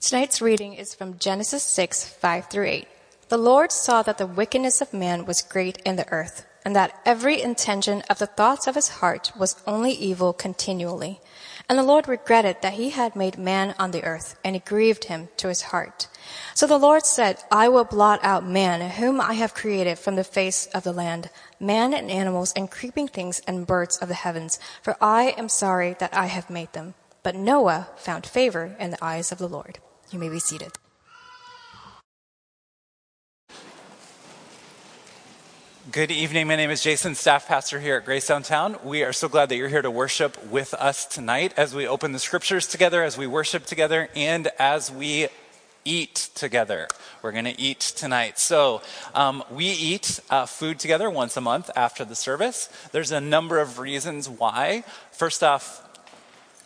Tonight's reading is from Genesis 6, 5 through 8. The Lord saw that the wickedness of man was great in the earth, and that every intention of the thoughts of his heart was only evil continually. And the Lord regretted that he had made man on the earth, and it grieved him to his heart. So the Lord said, I will blot out man, whom I have created from the face of the land, man and animals and creeping things and birds of the heavens, for I am sorry that I have made them. But Noah found favor in the eyes of the Lord. You may be seated. Good evening. My name is Jason, staff pastor here at Grace Downtown. We are so glad that you're here to worship with us tonight as we open the scriptures together, as we worship together, and as we eat together. We're going to eat tonight. So, um, we eat uh, food together once a month after the service. There's a number of reasons why. First off,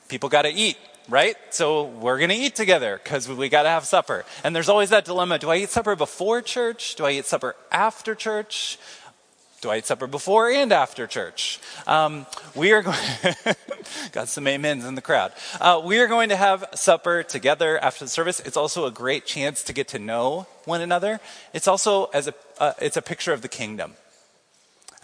people got to eat right? So we're going to eat together because we got to have supper. And there's always that dilemma do I eat supper before church? Do I eat supper after church? Do I eat supper before and after church? Um, we are going, got some amens in the crowd. Uh, we are going to have supper together after the service. It's also a great chance to get to know one another. It's also as a, uh, it's a picture of the kingdom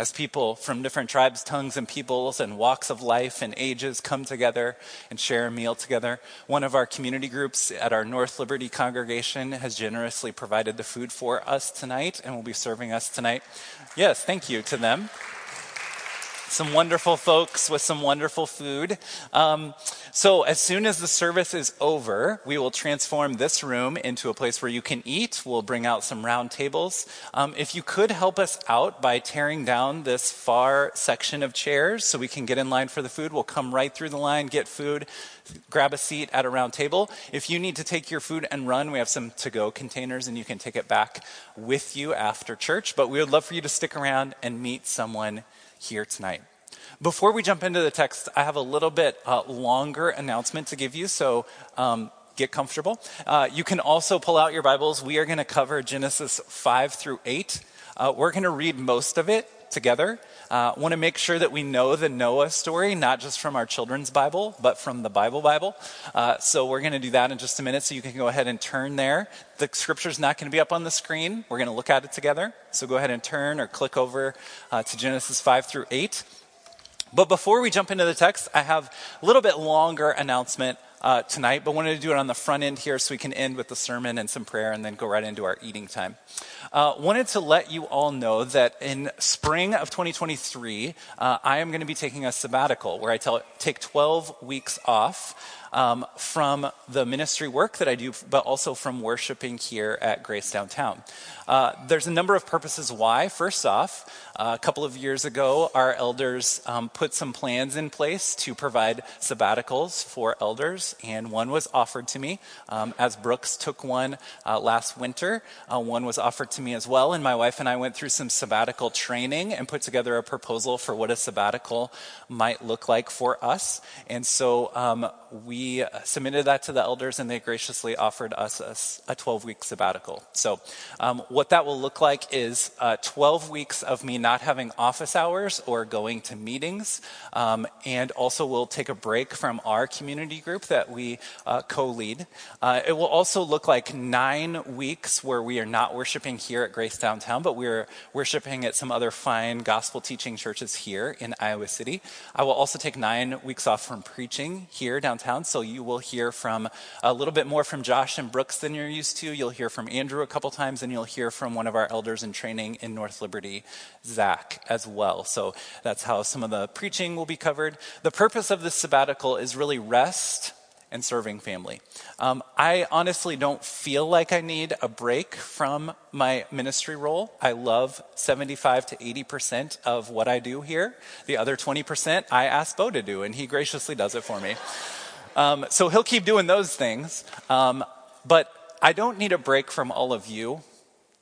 as people from different tribes, tongues, and peoples and walks of life and ages come together and share a meal together. One of our community groups at our North Liberty congregation has generously provided the food for us tonight and will be serving us tonight. Yes, thank you to them some wonderful folks with some wonderful food. Um, so, as soon as the service is over, we will transform this room into a place where you can eat. We'll bring out some round tables. Um, if you could help us out by tearing down this far section of chairs so we can get in line for the food, we'll come right through the line, get food, grab a seat at a round table. If you need to take your food and run, we have some to go containers and you can take it back with you after church. But we would love for you to stick around and meet someone here tonight. Before we jump into the text, I have a little bit uh, longer announcement to give you, so um, get comfortable. Uh, you can also pull out your Bibles. We are going to cover Genesis 5 through 8. Uh, we're going to read most of it together. Uh, Want to make sure that we know the Noah story, not just from our children's Bible, but from the Bible Bible. Uh, so we're going to do that in just a minute. So you can go ahead and turn there. The scripture's not going to be up on the screen. We're going to look at it together. So go ahead and turn or click over uh, to Genesis 5 through 8. But before we jump into the text, I have a little bit longer announcement uh, tonight, but wanted to do it on the front end here so we can end with the sermon and some prayer and then go right into our eating time. Uh, wanted to let you all know that in spring of 2023, uh, I am going to be taking a sabbatical where I tell, take 12 weeks off um, from the ministry work that I do, but also from worshiping here at Grace Downtown. Uh, there's a number of purposes why. First off, uh, a couple of years ago, our elders um, put some plans in place to provide sabbaticals for elders, and one was offered to me. Um, as Brooks took one uh, last winter, uh, one was offered to me as well, and my wife and I went through some sabbatical training and put together a proposal for what a sabbatical might look like for us. And so um, we submitted that to the elders, and they graciously offered us a 12 week sabbatical. So, um, what that will look like is uh, 12 weeks of me not not having office hours or going to meetings. Um, and also, we'll take a break from our community group that we uh, co lead. Uh, it will also look like nine weeks where we are not worshiping here at Grace Downtown, but we're worshiping at some other fine gospel teaching churches here in Iowa City. I will also take nine weeks off from preaching here downtown, so you will hear from a little bit more from Josh and Brooks than you're used to. You'll hear from Andrew a couple times, and you'll hear from one of our elders in training in North Liberty, Zach as well. So that's how some of the preaching will be covered. The purpose of this sabbatical is really rest and serving family. Um, I honestly don't feel like I need a break from my ministry role. I love 75 to 80% of what I do here. The other 20% I ask Bo to do, and he graciously does it for me. Um, so he'll keep doing those things. Um, but I don't need a break from all of you.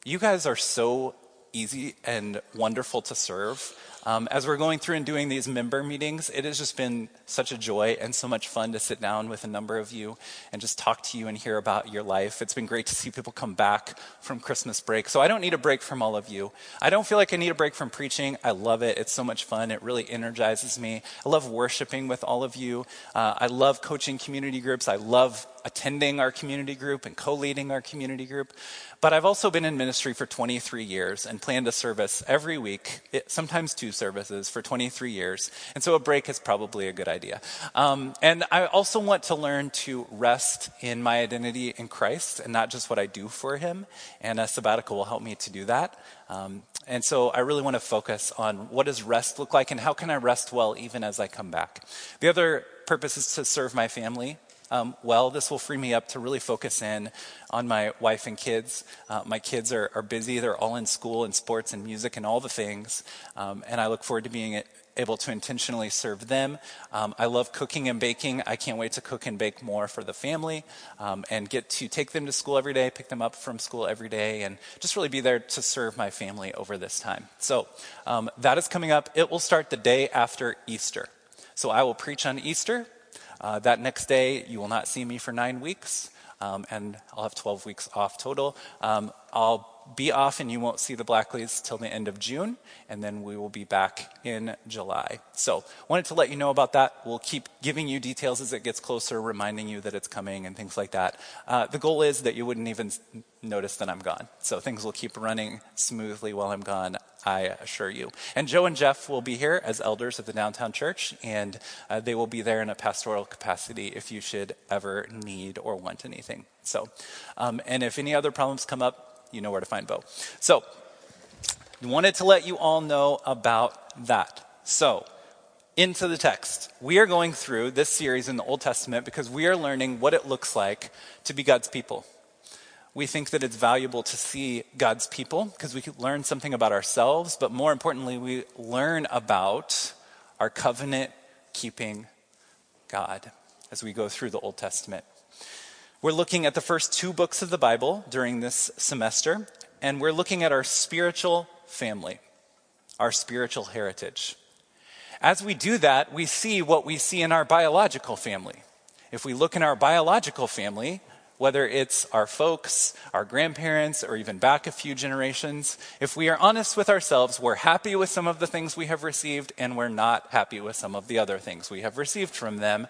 You guys are so easy and wonderful to serve. Um, as we're going through and doing these member meetings, it has just been such a joy and so much fun to sit down with a number of you and just talk to you and hear about your life. It's been great to see people come back from Christmas break. So I don't need a break from all of you. I don't feel like I need a break from preaching. I love it. It's so much fun. It really energizes me. I love worshiping with all of you. Uh, I love coaching community groups. I love attending our community group and co leading our community group. But I've also been in ministry for 23 years and planned a service every week, sometimes two services for 23 years. And so a break is probably a good idea. Um, and I also want to learn to rest in my identity in Christ and not just what I do for Him. And a sabbatical will help me to do that. Um, and so I really want to focus on what does rest look like and how can I rest well even as I come back. The other purpose is to serve my family um, well. This will free me up to really focus in on my wife and kids. Uh, my kids are, are, busy, they're all in school and sports and music and all the things. Um, and I look forward to being able to intentionally serve them. Um, I love cooking and baking. I can't wait to cook and bake more for the family um, and get to take them to school every day, pick them up from school every day, and just really be there to serve my family over this time. So um, that is coming up. It will start the day after Easter. So I will preach on Easter. Uh, that next day, you will not see me for nine weeks, um, and I'll have 12 weeks off total. Um, I'll be off and you won't see the Blackleys till the end of June, and then we will be back in July. So, wanted to let you know about that. We'll keep giving you details as it gets closer, reminding you that it's coming and things like that. Uh, the goal is that you wouldn't even notice that I'm gone. So, things will keep running smoothly while I'm gone, I assure you. And Joe and Jeff will be here as elders at the downtown church, and uh, they will be there in a pastoral capacity if you should ever need or want anything. So, um, and if any other problems come up, you know where to find Bo. So, wanted to let you all know about that. So, into the text. We are going through this series in the Old Testament because we are learning what it looks like to be God's people. We think that it's valuable to see God's people because we learn something about ourselves, but more importantly, we learn about our covenant keeping God as we go through the Old Testament. We're looking at the first two books of the Bible during this semester, and we're looking at our spiritual family, our spiritual heritage. As we do that, we see what we see in our biological family. If we look in our biological family, whether it's our folks, our grandparents, or even back a few generations, if we are honest with ourselves, we're happy with some of the things we have received, and we're not happy with some of the other things we have received from them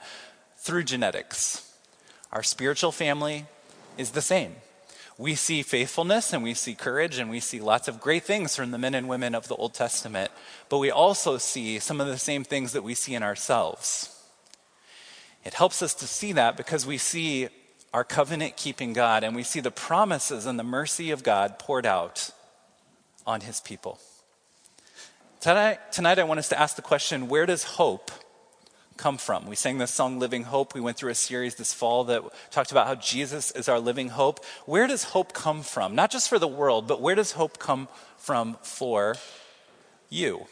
through genetics. Our spiritual family is the same. We see faithfulness and we see courage and we see lots of great things from the men and women of the Old Testament, but we also see some of the same things that we see in ourselves. It helps us to see that because we see our covenant keeping God and we see the promises and the mercy of God poured out on his people. Tonight, tonight I want us to ask the question where does hope come from? We sang this song, Living Hope. We went through a series this fall that talked about how Jesus is our living hope. Where does hope come from? Not just for the world, but where does hope come from for you?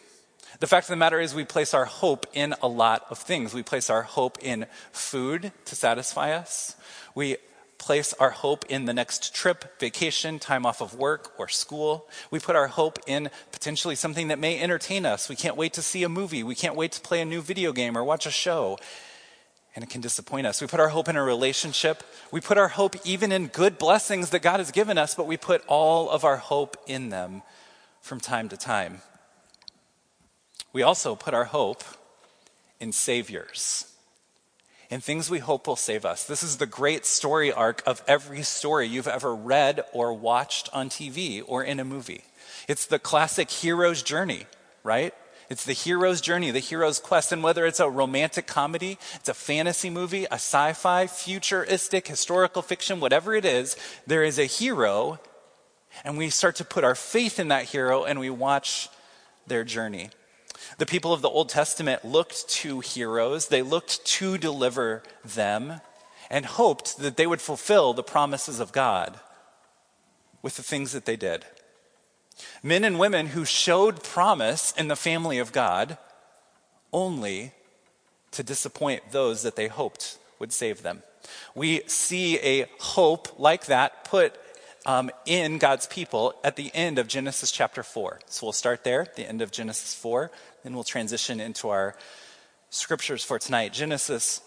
The fact of the matter is, we place our hope in a lot of things. We place our hope in food to satisfy us. We place our hope in the next trip, vacation, time off of work or school. We put our hope in potentially something that may entertain us. We can't wait to see a movie. We can't wait to play a new video game or watch a show. And it can disappoint us. We put our hope in a relationship. We put our hope even in good blessings that God has given us, but we put all of our hope in them from time to time. We also put our hope in saviors in things we hope will save us. This is the great story arc of every story you've ever read or watched on TV or in a movie. It's the classic hero's journey, right? It's the hero's journey, the hero's quest. And whether it's a romantic comedy, it's a fantasy movie, a sci fi, futuristic, historical fiction, whatever it is, there is a hero, and we start to put our faith in that hero and we watch their journey. The people of the Old Testament looked to heroes, they looked to deliver them, and hoped that they would fulfill the promises of God with the things that they did. Men and women who showed promise in the family of God only to disappoint those that they hoped would save them. We see a hope like that put um, in God's people at the end of Genesis chapter 4. So we'll start there, the end of Genesis 4, then we'll transition into our scriptures for tonight. Genesis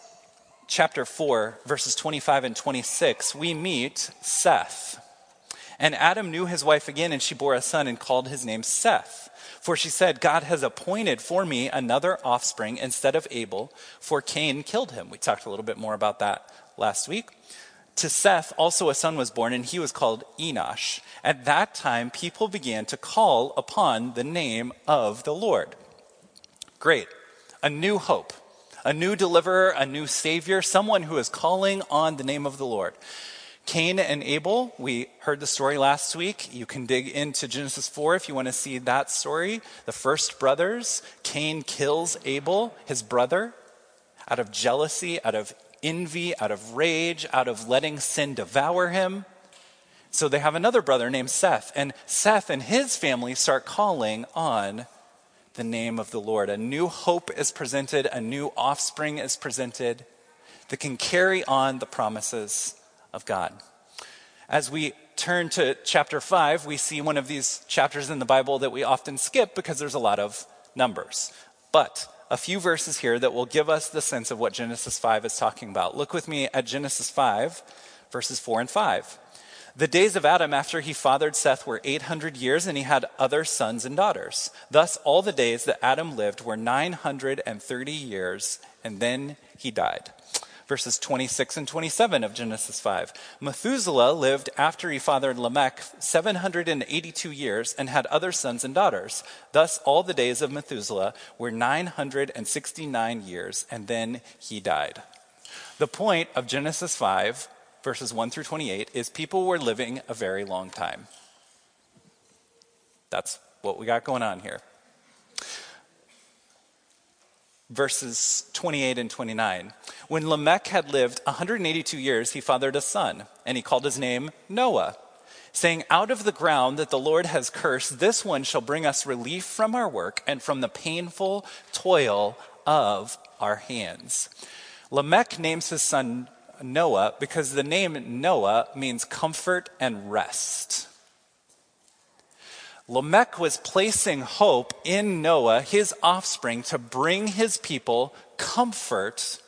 chapter 4, verses 25 and 26, we meet Seth. And Adam knew his wife again, and she bore a son and called his name Seth. For she said, God has appointed for me another offspring instead of Abel, for Cain killed him. We talked a little bit more about that last week. To Seth also a son was born, and he was called Enosh. At that time, people began to call upon the name of the Lord. Great. A new hope, a new deliverer, a new savior, someone who is calling on the name of the Lord. Cain and Abel, we heard the story last week. You can dig into Genesis 4 if you want to see that story. The first brothers, Cain kills Abel, his brother, out of jealousy, out of envy, out of rage, out of letting sin devour him. So they have another brother named Seth, and Seth and his family start calling on the name of the Lord. A new hope is presented, a new offspring is presented that can carry on the promises of God. As we turn to chapter 5, we see one of these chapters in the Bible that we often skip because there's a lot of numbers. But a few verses here that will give us the sense of what Genesis 5 is talking about. Look with me at Genesis 5, verses 4 and 5. The days of Adam after he fathered Seth were 800 years, and he had other sons and daughters. Thus, all the days that Adam lived were 930 years, and then he died verses 26 and 27 of Genesis 5. Methuselah lived after he fathered Lamech 782 years and had other sons and daughters. Thus, all the days of Methuselah were 969 years, and then he died. The point of Genesis 5, verses 1 through 28, is people were living a very long time. That's what we got going on here verses 28 and 29. When Lamech had lived 182 years, he fathered a son, and he called his name Noah, saying, Out of the ground that the Lord has cursed, this one shall bring us relief from our work and from the painful toil of our hands. Lamech names his son Noah because the name Noah means comfort and rest. Lamech was placing hope in Noah, his offspring, to bring his people comfort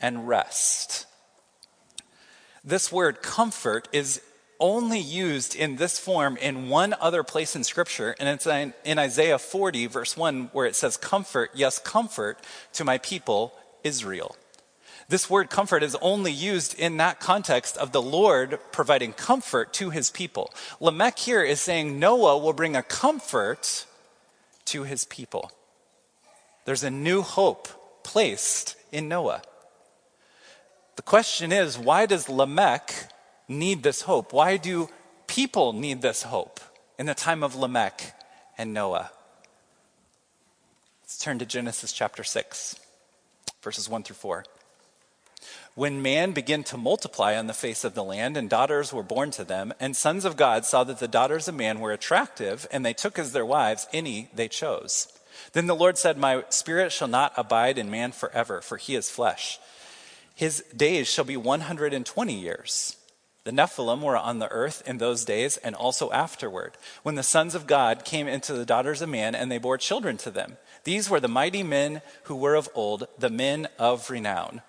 and rest. This word comfort is only used in this form in one other place in Scripture, and it's in, Isaiah 40, verse 1, where it says, Comfort, yes, comfort to my people, Israel. This word comfort is only used in that context of the Lord providing comfort to his people. Lamech here is saying Noah will bring a comfort to his people. There's a new hope placed in Noah. The question is why does Lamech need this hope? Why do people need this hope in the time of Lamech and Noah? Let's turn to Genesis chapter 6, verses 1 through 4. When man began to multiply on the face of the land, and daughters were born to them, and sons of God saw that the daughters of man were attractive, and they took as their wives any they chose. Then the Lord said, My spirit shall not abide in man forever, for he is flesh. His days shall be 120 years. The Nephilim were on the earth in those days and also afterward, when the sons of God came into the daughters of man, and they bore children to them. These were the mighty men who were of old, the men of renown.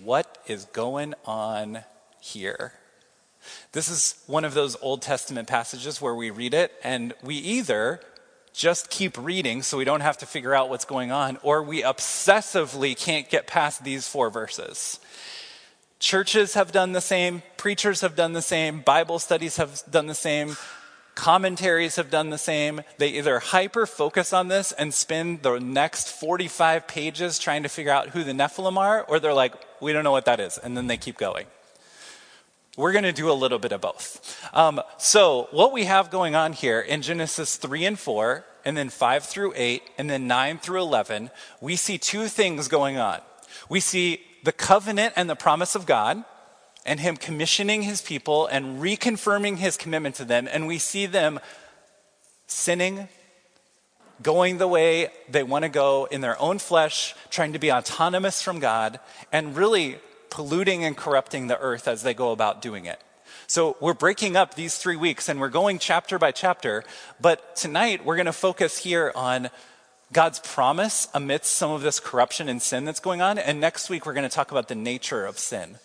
What is going on here? This is one of those Old Testament passages where we read it and we either just keep reading so we don't have to figure out what's going on, or we obsessively can't get past these four verses. Churches have done the same, preachers have done the same, Bible studies have done the same, Commentaries have done the same. They either hyper focus on this and spend the next 45 pages trying to figure out who the Nephilim are, or they're like, we don't know what that is, and then they keep going. We're going to do a little bit of both. Um, so, what we have going on here in Genesis 3 and 4, and then 5 through 8, and then 9 through 11, we see two things going on. We see the covenant and the promise of God, and him commissioning his people and reconfirming his commitment to them. And we see them sinning, going the way they want to go in their own flesh, trying to be autonomous from God, and really polluting and corrupting the earth as they go about doing it. So we're breaking up these three weeks and we're going chapter by chapter. But tonight we're going to focus here on God's promise amidst some of this corruption and sin that's going on. And next week we're going to talk about the nature of sin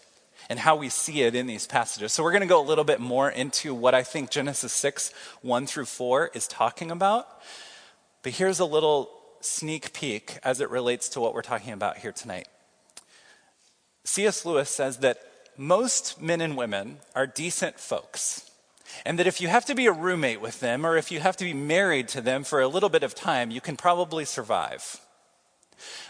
and how we see it in these passages. So we're going to go a little bit more into what I think Genesis 6, 1 through 4 is talking about. But here's a little sneak peek as it relates to what we're talking about here tonight. C.S. Lewis says that most men and women are decent folks. And that if you have to be a roommate with them or if you have to be married to them for a little bit of time, you can probably survive.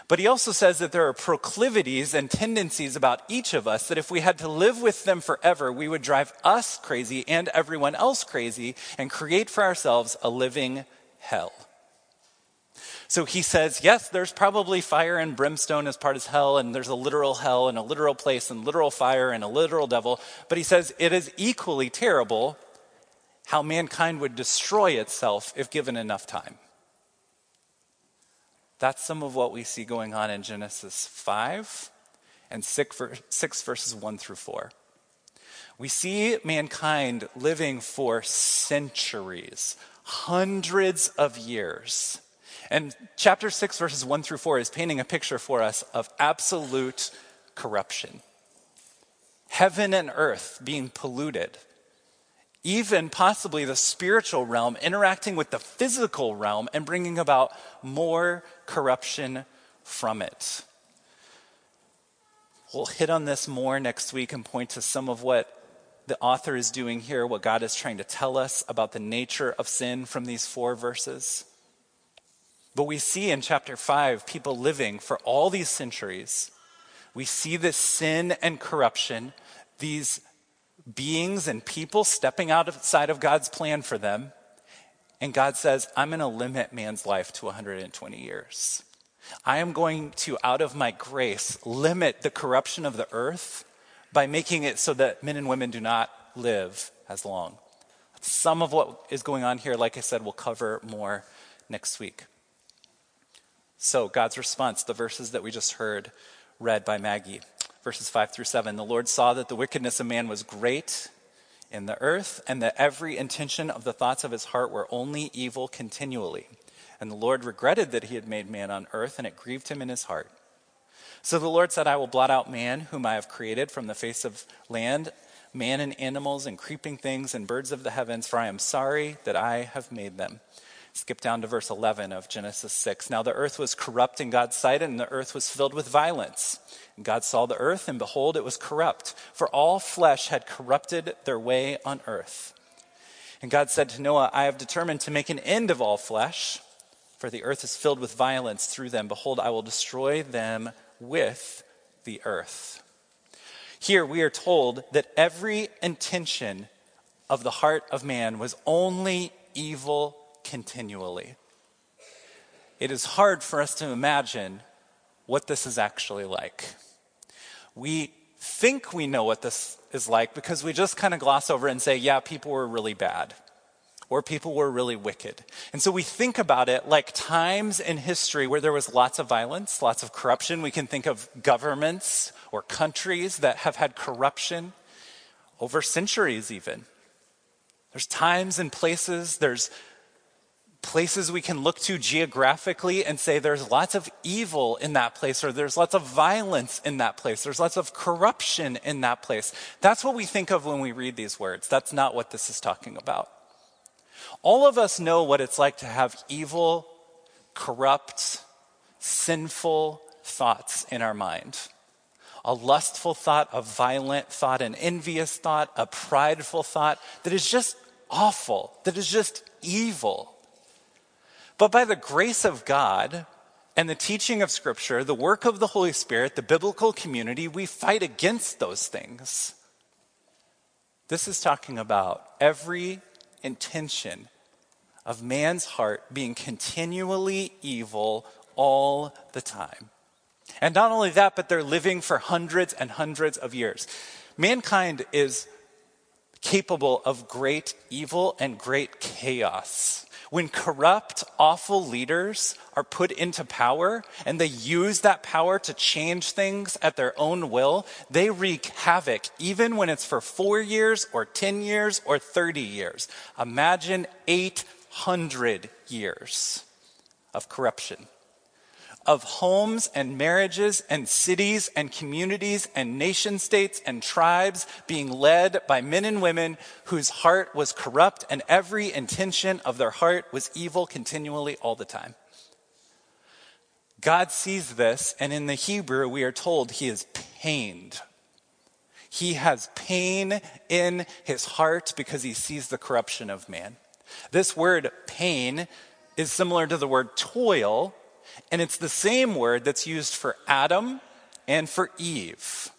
But he also says that there are proclivities and tendencies about each of us that if we had to live with them forever, we would drive us crazy and everyone else crazy and create for ourselves a living hell. So he says, yes, there's probably fire and brimstone as part of hell, and there's a literal hell and a literal place and literal fire and a literal devil. But he says it is equally terrible how mankind would destroy itself if given enough time. That's some of what we see going on in Genesis 5 and 6, verses 1 through 4. We see mankind living for centuries, hundreds of years. And chapter 6, verses 1 through 4 is painting a picture for us of absolute corruption. Heaven and earth being polluted even possibly the spiritual realm interacting with the physical realm and bringing about more corruption from it. We'll hit on this more next week and point to some of what the author is doing here, what God is trying to tell us about the nature of sin from these four verses. But we see in chapter 5 people living for all these centuries. We see this sin and corruption, these beings and people stepping outside of God's plan for them. And God says, I'm going to limit man's life to 120 years. I am going to, out of my grace, limit the corruption of the earth by making it so that men and women do not live as long. Some of what is going on here, like I said, we'll cover more next week. So, God's response, the verses that we just heard read by Maggie verses 5 through 7. The Lord saw that the wickedness of man was great in the earth, and that every intention of the thoughts of his heart were only evil continually. And the Lord regretted that he had made man on earth, and it grieved him in his heart. So the Lord said, I will blot out man, whom I have created from the face of land, man and animals and creeping things and birds of the heavens, for I am sorry that I have made them. Skip down to verse 11 of Genesis 6. Now the earth was corrupt in God's sight, and the earth was filled with violence. And God saw the earth, and behold, it was corrupt, for all flesh had corrupted their way on earth. And God said to Noah, I have determined to make an end of all flesh, for the earth is filled with violence through them. Behold, I will destroy them with the earth. Here we are told that every intention of the heart of man was only evil continually. It is hard for us to imagine what this is actually like. We think we know what this is like because we just kind of gloss over and say, yeah, people were really bad or people were really wicked. And so we think about it like times in history where there was lots of violence, lots of corruption. We can think of governments or countries that have had corruption over centuries, even. There's times and places, there's places we can look to geographically and say there's lots of evil in that place or there's lots of violence in that place. There's lots of corruption in that place. That's what we think of when we read these words. That's not what this is talking about. All of us know what it's like to have evil corrupt sinful thoughts in our mind. A lustful thought a violent thought an envious thought a prideful thought that is just awful that is just evil but by the grace of God and the teaching of Scripture, the work of the Holy Spirit, the biblical community, we fight against those things. This is talking about every intention of man's heart being continually evil all the time. And not only that, but they're living for hundreds and hundreds of years. Mankind is capable of great evil and great chaos. When corrupt, awful leaders are put into power and they use that power to change things at their own will, they wreak havoc, even when it's for four years or 10 years or 30 years. Imagine 800 years of corruption of homes and marriages and cities and communities and nation states and tribes being led by men and women whose heart was corrupt and every intention of their heart was evil continually all the time. God sees this, and in the Hebrew, we are told he is pained. He has pain in his heart because he sees the corruption of man. This word pain is similar to the word toil, and it's the same word that's used for Adam and for Eve.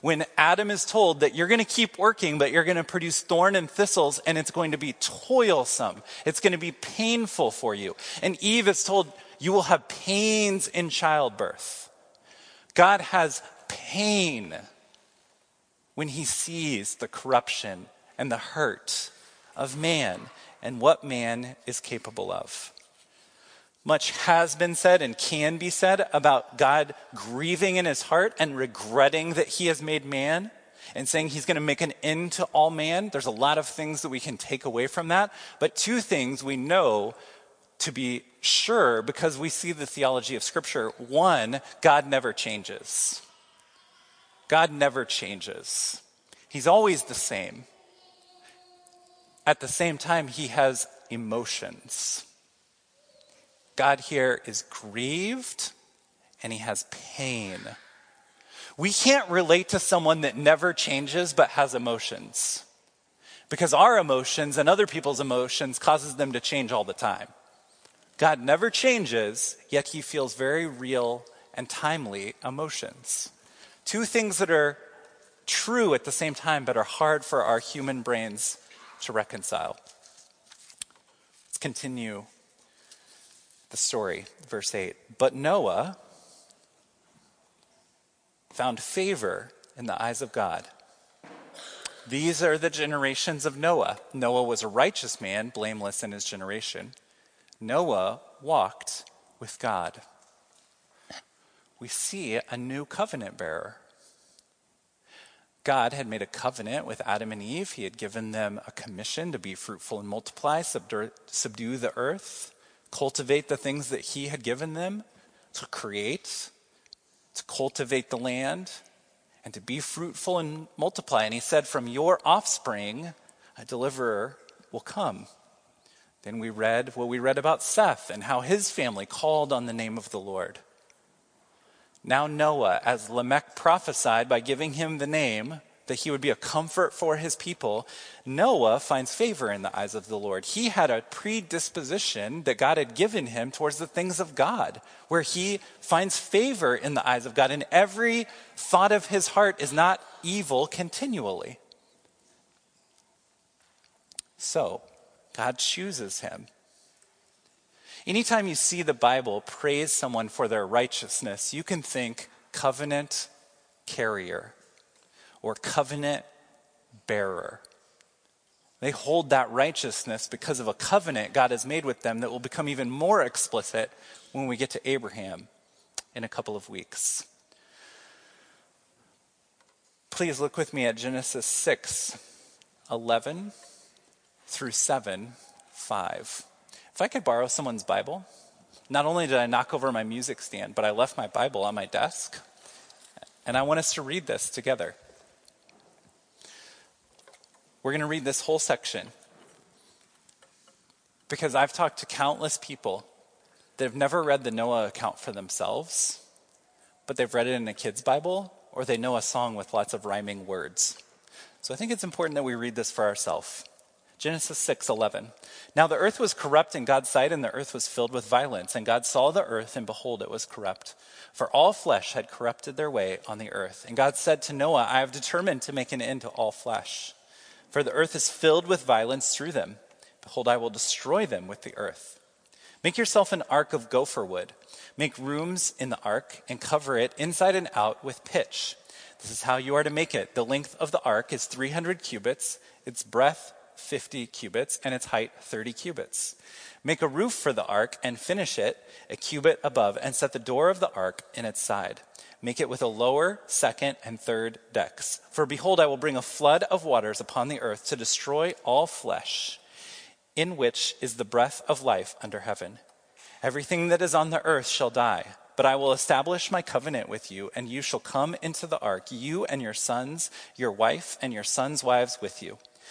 When Adam is told that you're going to keep working, but you're going to produce thorn and thistles, and it's going to be toilsome, it's going to be painful for you. And Eve is told, you will have pains in childbirth. God has pain when he sees the corruption and the hurt of man and what man is capable of. Much has been said and can be said about God grieving in his heart and regretting that he has made man and saying he's going to make an end to all man. There's a lot of things that we can take away from that. But two things we know to be sure because we see the theology of Scripture. One, God never changes. God never changes. He's always the same. At the same time, he has emotions. God here is grieved and he has pain. We can't relate to someone that never changes but has emotions. Because our emotions and other people's emotions causes them to change all the time. God never changes, yet he feels very real and timely emotions. Two things that are true at the same time but are hard for our human brains to reconcile. Let's continue the story, verse 8. But Noah found favor in the eyes of God. These are the generations of Noah. Noah was a righteous man, blameless in his generation. Noah walked with God. We see a new covenant bearer. God had made a covenant with Adam and Eve. He had given them a commission to be fruitful and multiply, subdue the earth cultivate the things that he had given them, to create, to cultivate the land, and to be fruitful and multiply. And he said, From your offspring, a deliverer will come. Then we read what we read about Seth and how his family called on the name of the Lord. Now, Noah, as Lamech prophesied by giving him the name, that he would be a comfort for his people, Noah finds favor in the eyes of the Lord. He had a predisposition that God had given him towards the things of God, where he finds favor in the eyes of God, and every thought of his heart is not evil continually. So, God chooses him. Anytime you see the Bible praise someone for their righteousness, you can think covenant carrier or covenant bearer. They hold that righteousness because of a covenant God has made with them that will become even more explicit when we get to Abraham in a couple of weeks. Please look with me at Genesis 6 11 through 7 5. If I could borrow someone's Bible, not only did I knock over my music stand, but I left my Bible on my desk. And I want us to read this together. We're going to read this whole section because I've talked to countless people that have never read the Noah account for themselves, but they've read it in a kid's Bible or they know a song with lots of rhyming words. So I think it's important that we read this for ourselves. Genesis 6:11. Now the earth was corrupt in God's sight and the earth was filled with violence and God saw the earth and behold it was corrupt for all flesh had corrupted their way on the earth. And God said to Noah, I have determined to make an end to all flesh for the earth is filled with violence through them. Behold, I will destroy them with the earth. Make yourself an ark of gopher wood. Make rooms in the ark and cover it inside and out with pitch. This is how you are to make it. The length of the ark is 300 cubits, its breadth 50 cubits and its height 30 cubits. Make a roof for the ark and finish it a cubit above and set the door of the ark in its side. Make it with a lower, second, and third decks. For behold, I will bring a flood of waters upon the earth to destroy all flesh, in which is the breath of life under heaven. Everything that is on the earth shall die. But I will establish my covenant with you, and you shall come into the ark, you and your sons, your wife, and your sons' wives with you.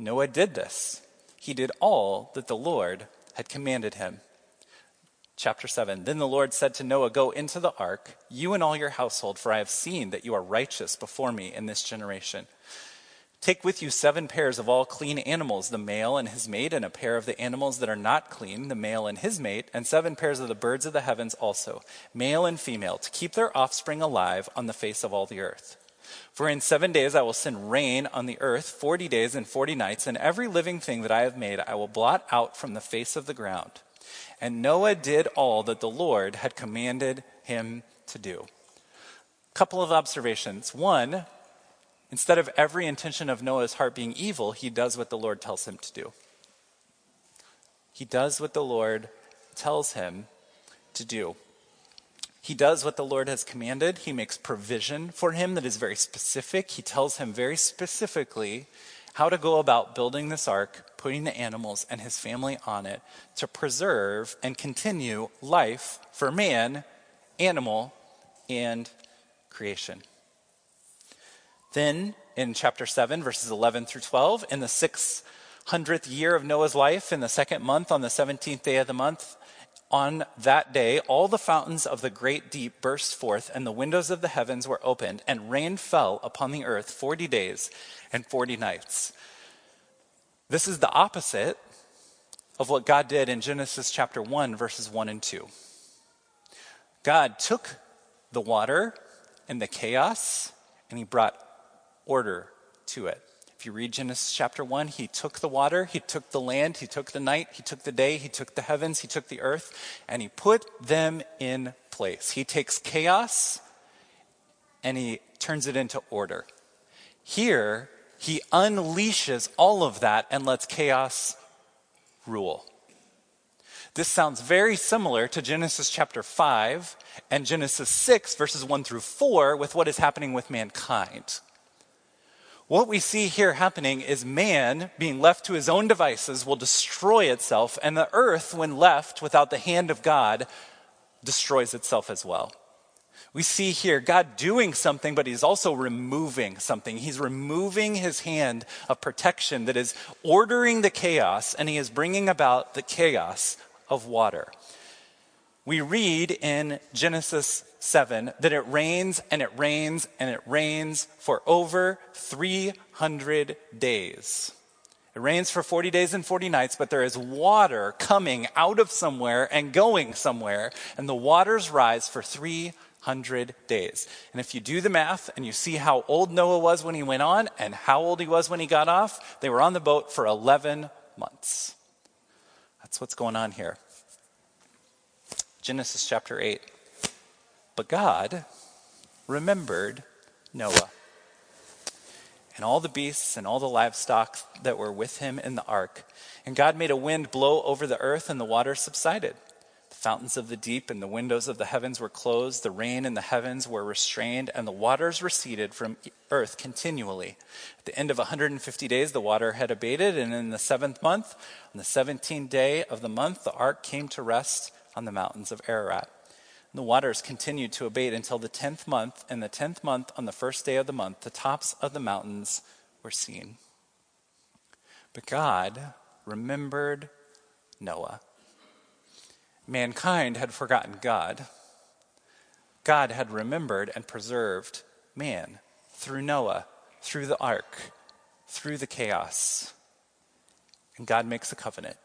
Noah did this. He did all that the Lord had commanded him. Chapter 7 Then the Lord said to Noah, Go into the ark, you and all your household, for I have seen that you are righteous before me in this generation. Take with you seven pairs of all clean animals, the male and his mate, and a pair of the animals that are not clean, the male and his mate, and seven pairs of the birds of the heavens also, male and female, to keep their offspring alive on the face of all the earth. For in seven days I will send rain on the earth, forty days and forty nights, and every living thing that I have made I will blot out from the face of the ground. And Noah did all that the Lord had commanded him to do. Couple of observations. One, Instead of every intention of Noah's heart being evil, he does what the Lord tells him to do. He does what the Lord tells him to do. He does what the Lord has commanded. He makes provision for him that is very specific. He tells him very specifically how to go about building this ark, putting the animals and his family on it to preserve and continue life for man, animal, and creation. Then in chapter 7, verses 11 through 12, in the 600th year of Noah's life, in the second month, on the 17th day of the month, on that day, all the fountains of the great deep burst forth, and the windows of the heavens were opened, and rain fell upon the earth 40 days and 40 nights. This is the opposite of what God did in Genesis chapter 1, verses 1 and 2. God took the water and the chaos, and he brought order to it. If you read Genesis chapter 1, he took the water, he took the land, he took the night, he took the day, he took the heavens, he took the earth, and he put them in place. He takes chaos and he turns it into order. Here, he unleashes all of that and lets chaos rule. This sounds very similar to Genesis chapter 5 and Genesis 6, verses 1 through 4, with what is happening with mankind. What we see here happening is man, being left to his own devices, will destroy itself, and the earth, when left without the hand of God, destroys itself as well. We see here God doing something, but He's also removing something. He's removing His hand of protection that is ordering the chaos, and He is bringing about the chaos of water we read in Genesis 7 that it rains and it rains and it rains for over 300 days. It rains for 40 days and 40 nights, but there is water coming out of somewhere and going somewhere, and the waters rise for 300 days. And if you do the math and you see how old Noah was when he went on and how old he was when he got off, they were on the boat for 11 months. That's what's going on here. Genesis chapter 8. But God remembered Noah and all the beasts and all the livestock that were with him in the ark. And God made a wind blow over the earth, and the waters subsided. The fountains of the deep and the windows of the heavens were closed, the rain in the heavens were restrained, and the waters receded from earth continually. At the end of 150 days, the water had abated, and in the seventh month, on the 17th day of the month, the ark came to rest on the mountains of Ararat. The waters continued to abate until the tenth month, and the tenth month, on the first day of the month, the tops of the mountains were seen. But God remembered Noah. Mankind had forgotten God. God had remembered and preserved man through Noah, through the ark, through the chaos. And God makes a covenant.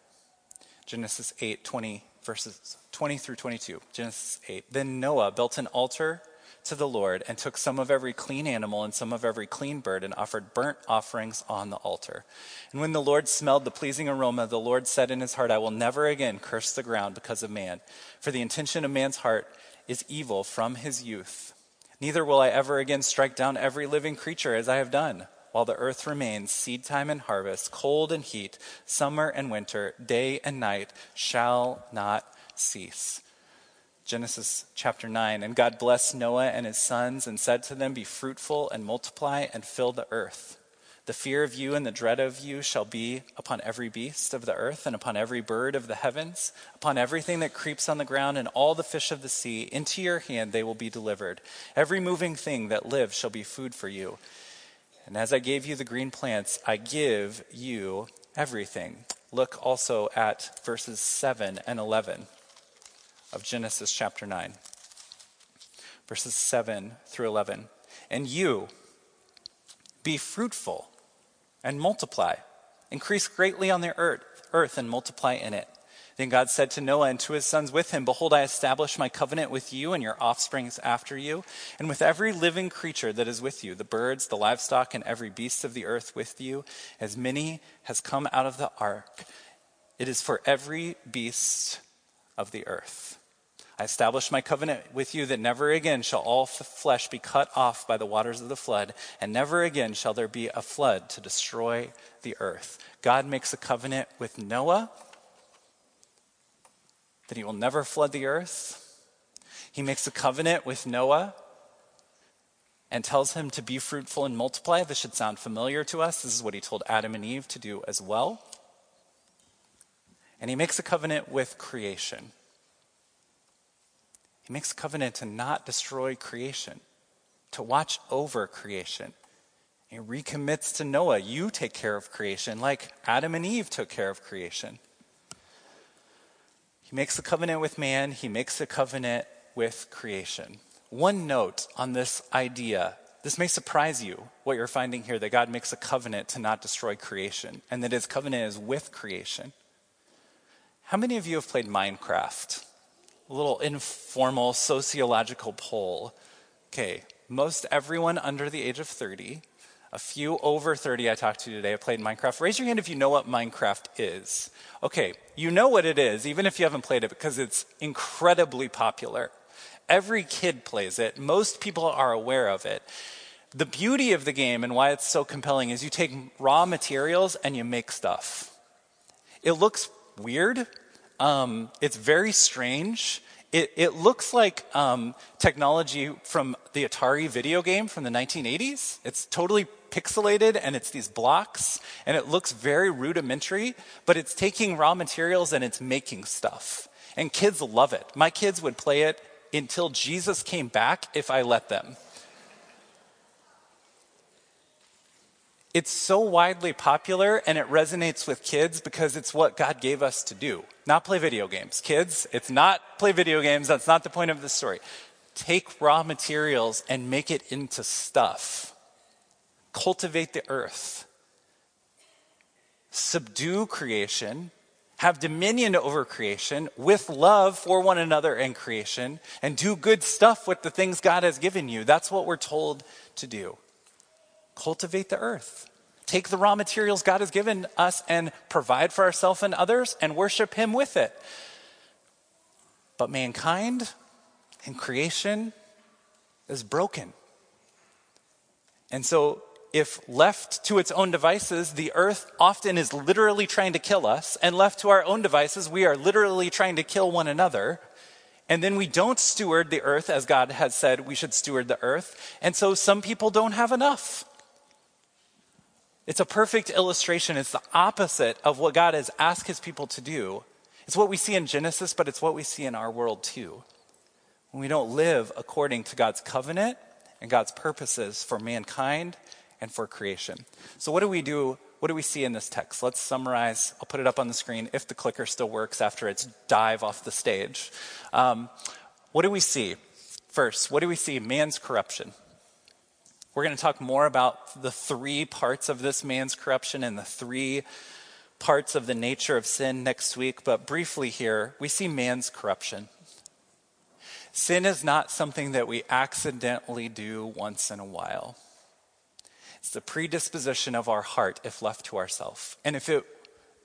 Genesis 8, 20, verses 20 through 22. Genesis 8. Then Noah built an altar to the Lord and took some of every clean animal and some of every clean bird and offered burnt offerings on the altar. And when the Lord smelled the pleasing aroma, the Lord said in his heart, I will never again curse the ground because of man, for the intention of man's heart is evil from his youth. Neither will I ever again strike down every living creature as I have done. While the earth remains, seed time and harvest, cold and heat, summer and winter, day and night shall not cease. Genesis chapter 9. And God blessed Noah and his sons and said to them, Be fruitful and multiply and fill the earth. The fear of you and the dread of you shall be upon every beast of the earth and upon every bird of the heavens, upon everything that creeps on the ground and all the fish of the sea. Into your hand they will be delivered. Every moving thing that lives shall be food for you. And as I gave you the green plants, I give you everything. Look also at verses 7 and 11 of Genesis chapter 9, verses 7 through 11. And you, be fruitful and multiply, increase greatly on the earth, earth and multiply in it. Then God said to Noah and to his sons with him, Behold, I establish my covenant with you and your offsprings after you, and with every living creature that is with you, the birds, the livestock, and every beast of the earth with you, as many has come out of the ark. It is for every beast of the earth. I establish my covenant with you that never again shall all f- flesh be cut off by the waters of the flood, and never again shall there be a flood to destroy the earth. God makes a covenant with Noah that he will never flood the earth. He makes a covenant with Noah and tells him to be fruitful and multiply. This should sound familiar to us. This is what he told Adam and Eve to do as well. And he makes a covenant with creation. He makes a covenant to not destroy creation, to watch over creation. He recommits to Noah, you take care of creation like Adam and Eve took care of creation. He makes a covenant with man, he makes a covenant with creation. One note on this idea this may surprise you what you're finding here that God makes a covenant to not destroy creation and that his covenant is with creation. How many of you have played Minecraft? a little informal sociological poll. Okay, most everyone under the age of 30, a few over 30 I talked to today have played Minecraft. Raise your hand if you know what Minecraft is. Okay, you know what it is, even if you haven't played it, because it's incredibly popular. Every kid plays it, most people are aware of it. The beauty of the game and why it's so compelling is you take raw materials and you make stuff. It looks weird, um, it's very strange. It, it looks like um, technology from the Atari video game from the 1980s. It's totally pixelated and it's these blocks and it looks very rudimentary, but it's taking raw materials and it's making stuff. And kids love it. My kids would play it until Jesus came back if I let them. It's so widely popular and it resonates with kids because it's what God gave us to do, not play video games. Kids, it's not play video games. That's not the point of the story. Take raw materials and make it into stuff. Cultivate the earth. Subdue creation. Have dominion over creation with love for one another and creation and do good stuff with the things God has given you. That's what we're told to do cultivate the earth. Take the raw materials God has given us and provide for ourselves and others and worship Him with it. But mankind and creation is broken. And so, if left to its own devices, the earth often is literally trying to kill us, and left to our own devices, we are literally trying to kill one another. And then we don't steward the earth as God has said we should steward the earth. And so some people don't have enough. It's a perfect illustration. It's the opposite of what God has asked his people to do. It's what we see in Genesis, but it's what we see in our world too. When we don't live according to God's covenant and God's purposes for mankind and for creation. So, what do we do? What do we see in this text? Let's summarize. I'll put it up on the screen if the clicker still works after its dive off the stage. Um, what do we see? First, what do we see? Man's corruption. We're going to talk more about the three parts of this man's corruption and the three parts of the nature of sin next week, but briefly here, we see man's corruption. Sin is not something that we accidentally do once in a while. It's the predisposition of our heart if left to ourselves. And if it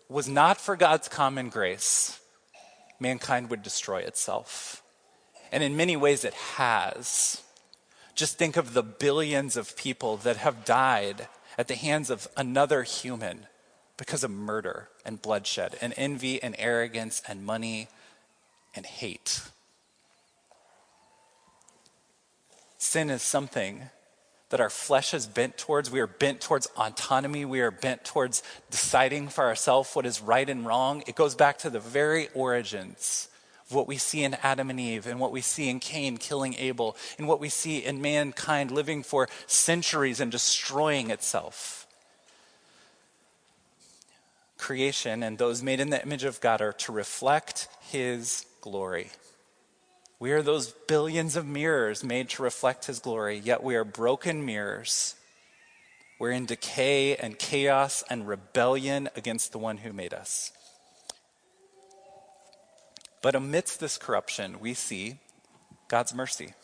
was not for God's common grace, mankind would destroy itself. And in many ways, it has. Just think of the billions of people that have died at the hands of another human because of murder and bloodshed and envy and arrogance and money and hate. Sin is something that our flesh is bent towards. We are bent towards autonomy. We are bent towards deciding for ourselves what is right and wrong. It goes back to the very origins what we see in Adam and Eve, and what we see in Cain killing Abel, and what we see in mankind living for centuries and destroying itself. Creation and those made in the image of God are to reflect his glory. We are those billions of mirrors made to reflect his glory, yet we are broken mirrors. We're in decay and chaos and rebellion against the one who made us. But amidst this corruption, we see God's mercy.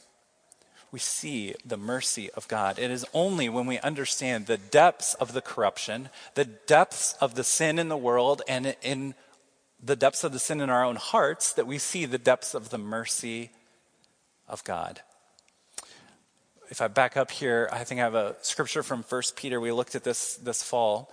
We see the mercy of God. It is only when we understand the depths of the corruption, the depths of the sin in the world, and in the depths of the sin in our own hearts that we see the depths of the mercy of God. If I back up here, I think I have a scripture from 1 Peter. We looked at this this fall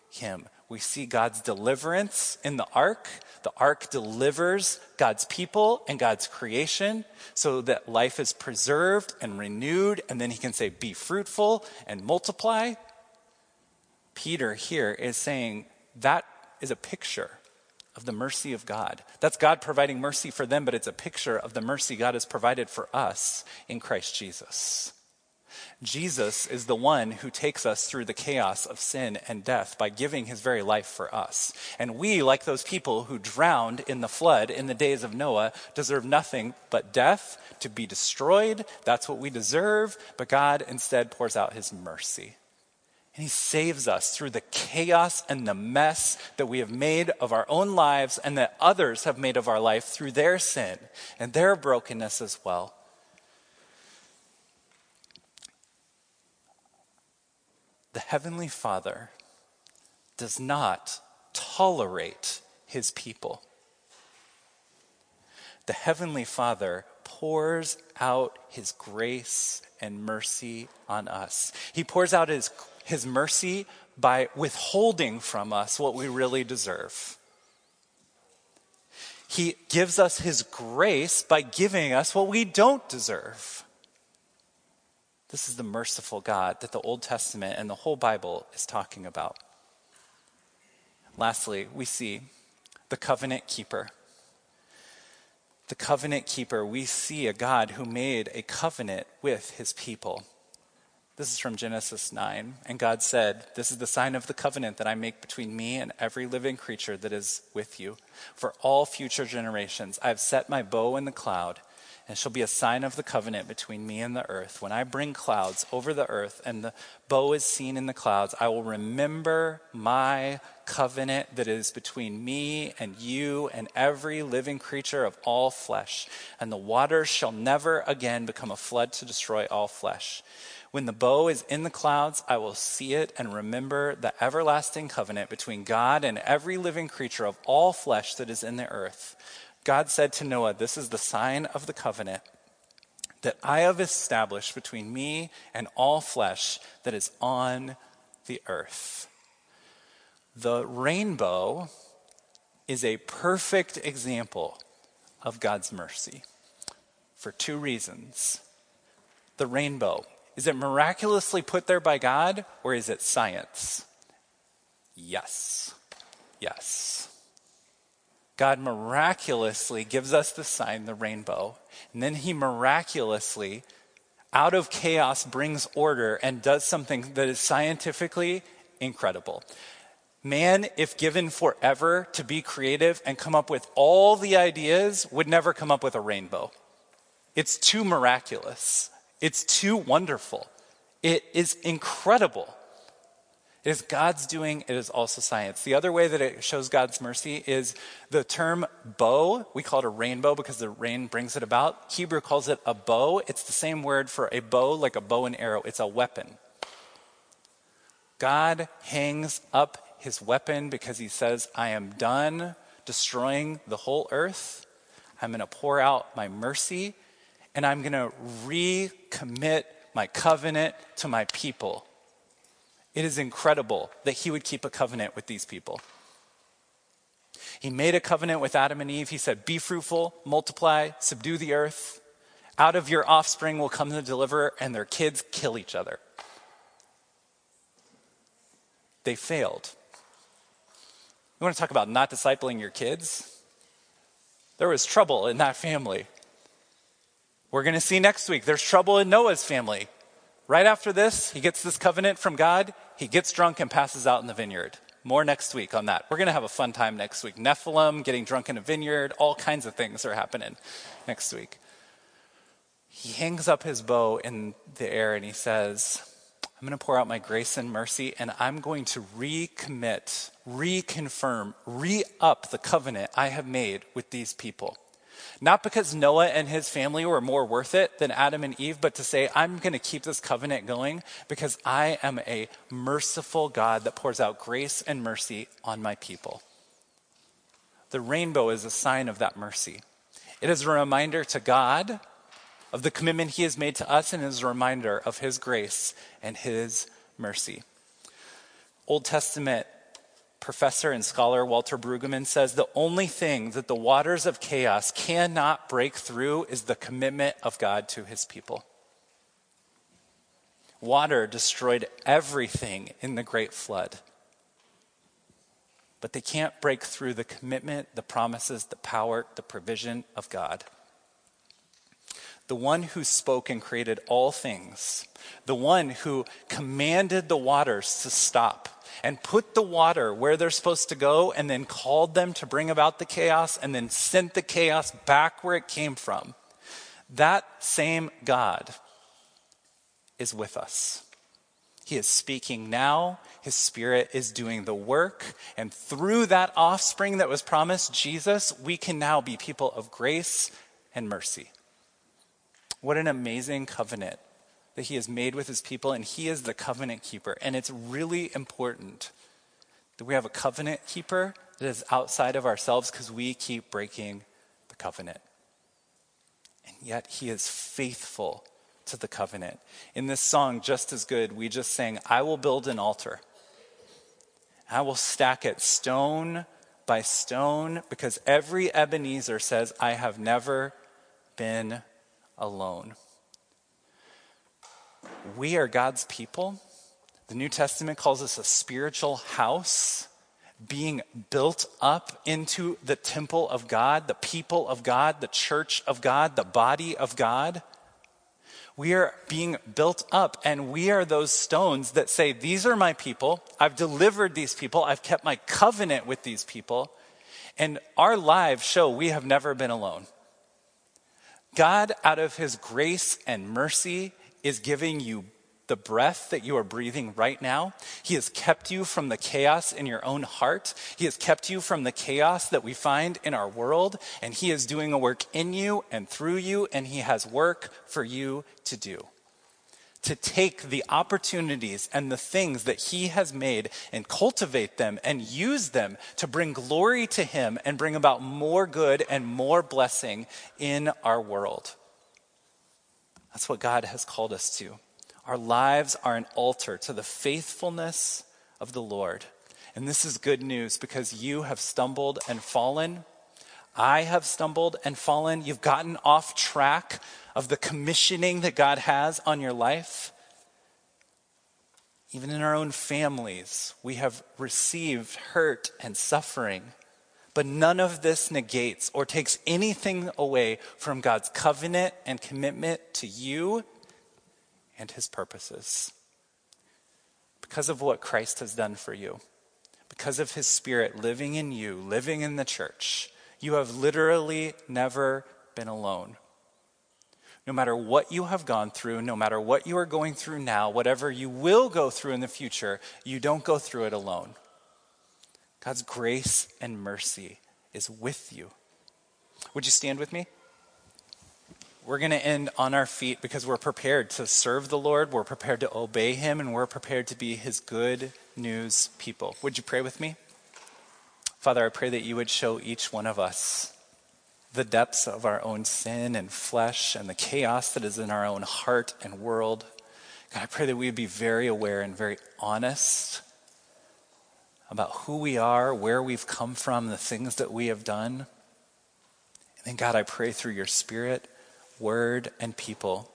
him. We see God's deliverance in the ark. The ark delivers God's people and God's creation so that life is preserved and renewed, and then he can say, Be fruitful and multiply. Peter here is saying that is a picture of the mercy of God. That's God providing mercy for them, but it's a picture of the mercy God has provided for us in Christ Jesus. Jesus is the one who takes us through the chaos of sin and death by giving his very life for us. And we, like those people who drowned in the flood in the days of Noah, deserve nothing but death, to be destroyed. That's what we deserve. But God instead pours out his mercy. And he saves us through the chaos and the mess that we have made of our own lives and that others have made of our life through their sin and their brokenness as well. The Heavenly Father does not tolerate his people. The Heavenly Father pours out his grace and mercy on us. He pours out his, his mercy by withholding from us what we really deserve. He gives us his grace by giving us what we don't deserve. This is the merciful God that the Old Testament and the whole Bible is talking about. Lastly, we see the covenant keeper. The covenant keeper, we see a God who made a covenant with his people. This is from Genesis 9. And God said, This is the sign of the covenant that I make between me and every living creature that is with you. For all future generations, I have set my bow in the cloud and shall be a sign of the covenant between me and the earth. When I bring clouds over the earth and the bow is seen in the clouds, I will remember my covenant that is between me and you and every living creature of all flesh. And the waters shall never again become a flood to destroy all flesh. When the bow is in the clouds, I will see it and remember the everlasting covenant between God and every living creature of all flesh that is in the earth God said to Noah, This is the sign of the covenant that I have established between me and all flesh that is on the earth. The rainbow is a perfect example of God's mercy for two reasons. The rainbow is it miraculously put there by God or is it science? Yes. Yes. God miraculously gives us the sign, the rainbow. And then he miraculously, out of chaos, brings order and does something that is scientifically incredible. Man, if given forever to be creative and come up with all the ideas, would never come up with a rainbow. It's too miraculous. It's too wonderful. It is incredible. It is God's doing, it is also science. The other way that it shows God's mercy is the term bow. We call it a rainbow because the rain brings it about. Hebrew calls it a bow. It's the same word for a bow, like a bow and arrow. It's a weapon. God hangs up his weapon because he says, I am done destroying the whole earth. I'm going to pour out my mercy and I'm going to recommit my covenant to my people. It is incredible that he would keep a covenant with these people. He made a covenant with Adam and Eve. He said, Be fruitful, multiply, subdue the earth. Out of your offspring will come the deliverer, and their kids kill each other. They failed. You want to talk about not discipling your kids? There was trouble in that family. We're going to see next week there's trouble in Noah's family. Right after this, he gets this covenant from God. He gets drunk and passes out in the vineyard. More next week on that. We're going to have a fun time next week. Nephilim, getting drunk in a vineyard, all kinds of things are happening next week. He hangs up his bow in the air and he says, I'm going to pour out my grace and mercy, and I'm going to recommit, reconfirm, re up the covenant I have made with these people. Not because Noah and his family were more worth it than Adam and Eve, but to say, I'm going to keep this covenant going because I am a merciful God that pours out grace and mercy on my people. The rainbow is a sign of that mercy. It is a reminder to God of the commitment he has made to us and is a reminder of his grace and his mercy. Old Testament professor and scholar Walter Brueggemann says the only thing that the waters of chaos cannot break through is the commitment of God to his people. Water destroyed everything in the great flood. But they can't break through the commitment, the promises, the power, the provision of God the one who spoke and created all things, the one who commanded the waters to stop and put the water where they're supposed to go and then called them to bring about the chaos and then sent the chaos back where it came from. That same God is with us. He is speaking now. His spirit is doing the work. And through that offspring that was promised, Jesus, we can now be people of grace and mercy. What an amazing covenant that he has made with his people, and he is the covenant keeper. And it's really important that we have a covenant keeper that is outside of ourselves because we keep breaking the covenant. And yet he is faithful to the covenant. In this song, Just as Good, we just sang, I will build an altar. I will stack it stone by stone because every Ebenezer says, I have never been alone. We are God's people. The New Testament calls us a spiritual house being built up into the temple of God, the people of God, the church of God, the body of God. We are being built up, and we are those stones that say, These are my people. I've delivered these people. I've kept my covenant with these people. And our lives show we have never been alone. God, out of his grace and mercy, is giving you the breath that you are breathing right now. He has kept you from the chaos in your own heart. He has kept you from the chaos that we find in our world. And He is doing a work in you and through you, and He has work for you to do to take the opportunities and the things that He has made and cultivate them and use them to bring glory to Him and bring about more good and more blessing in our world. That's what God has called us to. Our lives are an altar to the faithfulness of the Lord. And this is good news because you have stumbled and fallen. I have stumbled and fallen. You've gotten off track of the commissioning that God has on your life. Even in our own families, we have received hurt and suffering. But none of this negates or takes anything away from God's covenant and commitment to you and his purposes. Because of what Christ has done for you, because of his spirit living in you, living in the church, you have literally never been alone. No matter what you have gone through, no matter what you are going through now, whatever you will go through in the future, you don't go through it alone. God's grace and mercy is with you. Would you stand with me? We're going to end on our feet because we're prepared to serve the Lord, we're prepared to obey Him, and we're prepared to be His good news people. Would you pray with me? Father, I pray that you would show each one of us the depths of our own sin and flesh and the chaos that is in our own heart and world. God, I pray that we would be very aware and very honest about who we are, where we've come from, the things that we have done. And then, God, I pray through your Spirit, word, and people,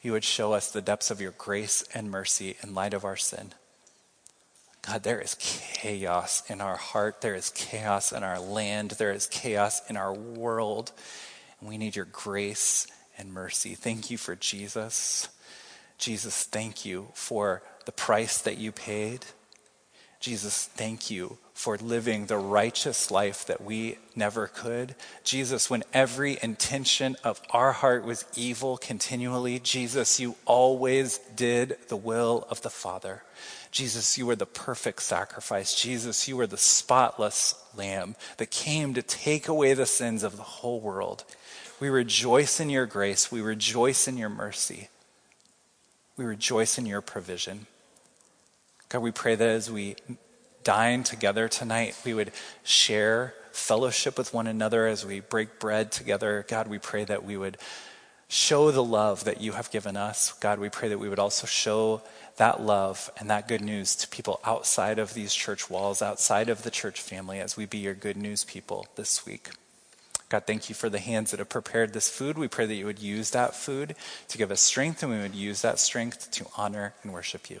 you would show us the depths of your grace and mercy in light of our sin. God, there is chaos in our heart. There is chaos in our land. There is chaos in our world. And we need your grace and mercy. Thank you for Jesus. Jesus, thank you for the price that you paid. Jesus, thank you for living the righteous life that we never could. Jesus, when every intention of our heart was evil continually, Jesus, you always did the will of the Father. Jesus, you were the perfect sacrifice. Jesus, you were the spotless lamb that came to take away the sins of the whole world. We rejoice in your grace. We rejoice in your mercy. We rejoice in your provision. God, we pray that as we dine together tonight, we would share fellowship with one another as we break bread together. God, we pray that we would show the love that you have given us. God, we pray that we would also show that love and that good news to people outside of these church walls, outside of the church family, as we be your good news people this week. God, thank you for the hands that have prepared this food. We pray that you would use that food to give us strength, and we would use that strength to honor and worship you.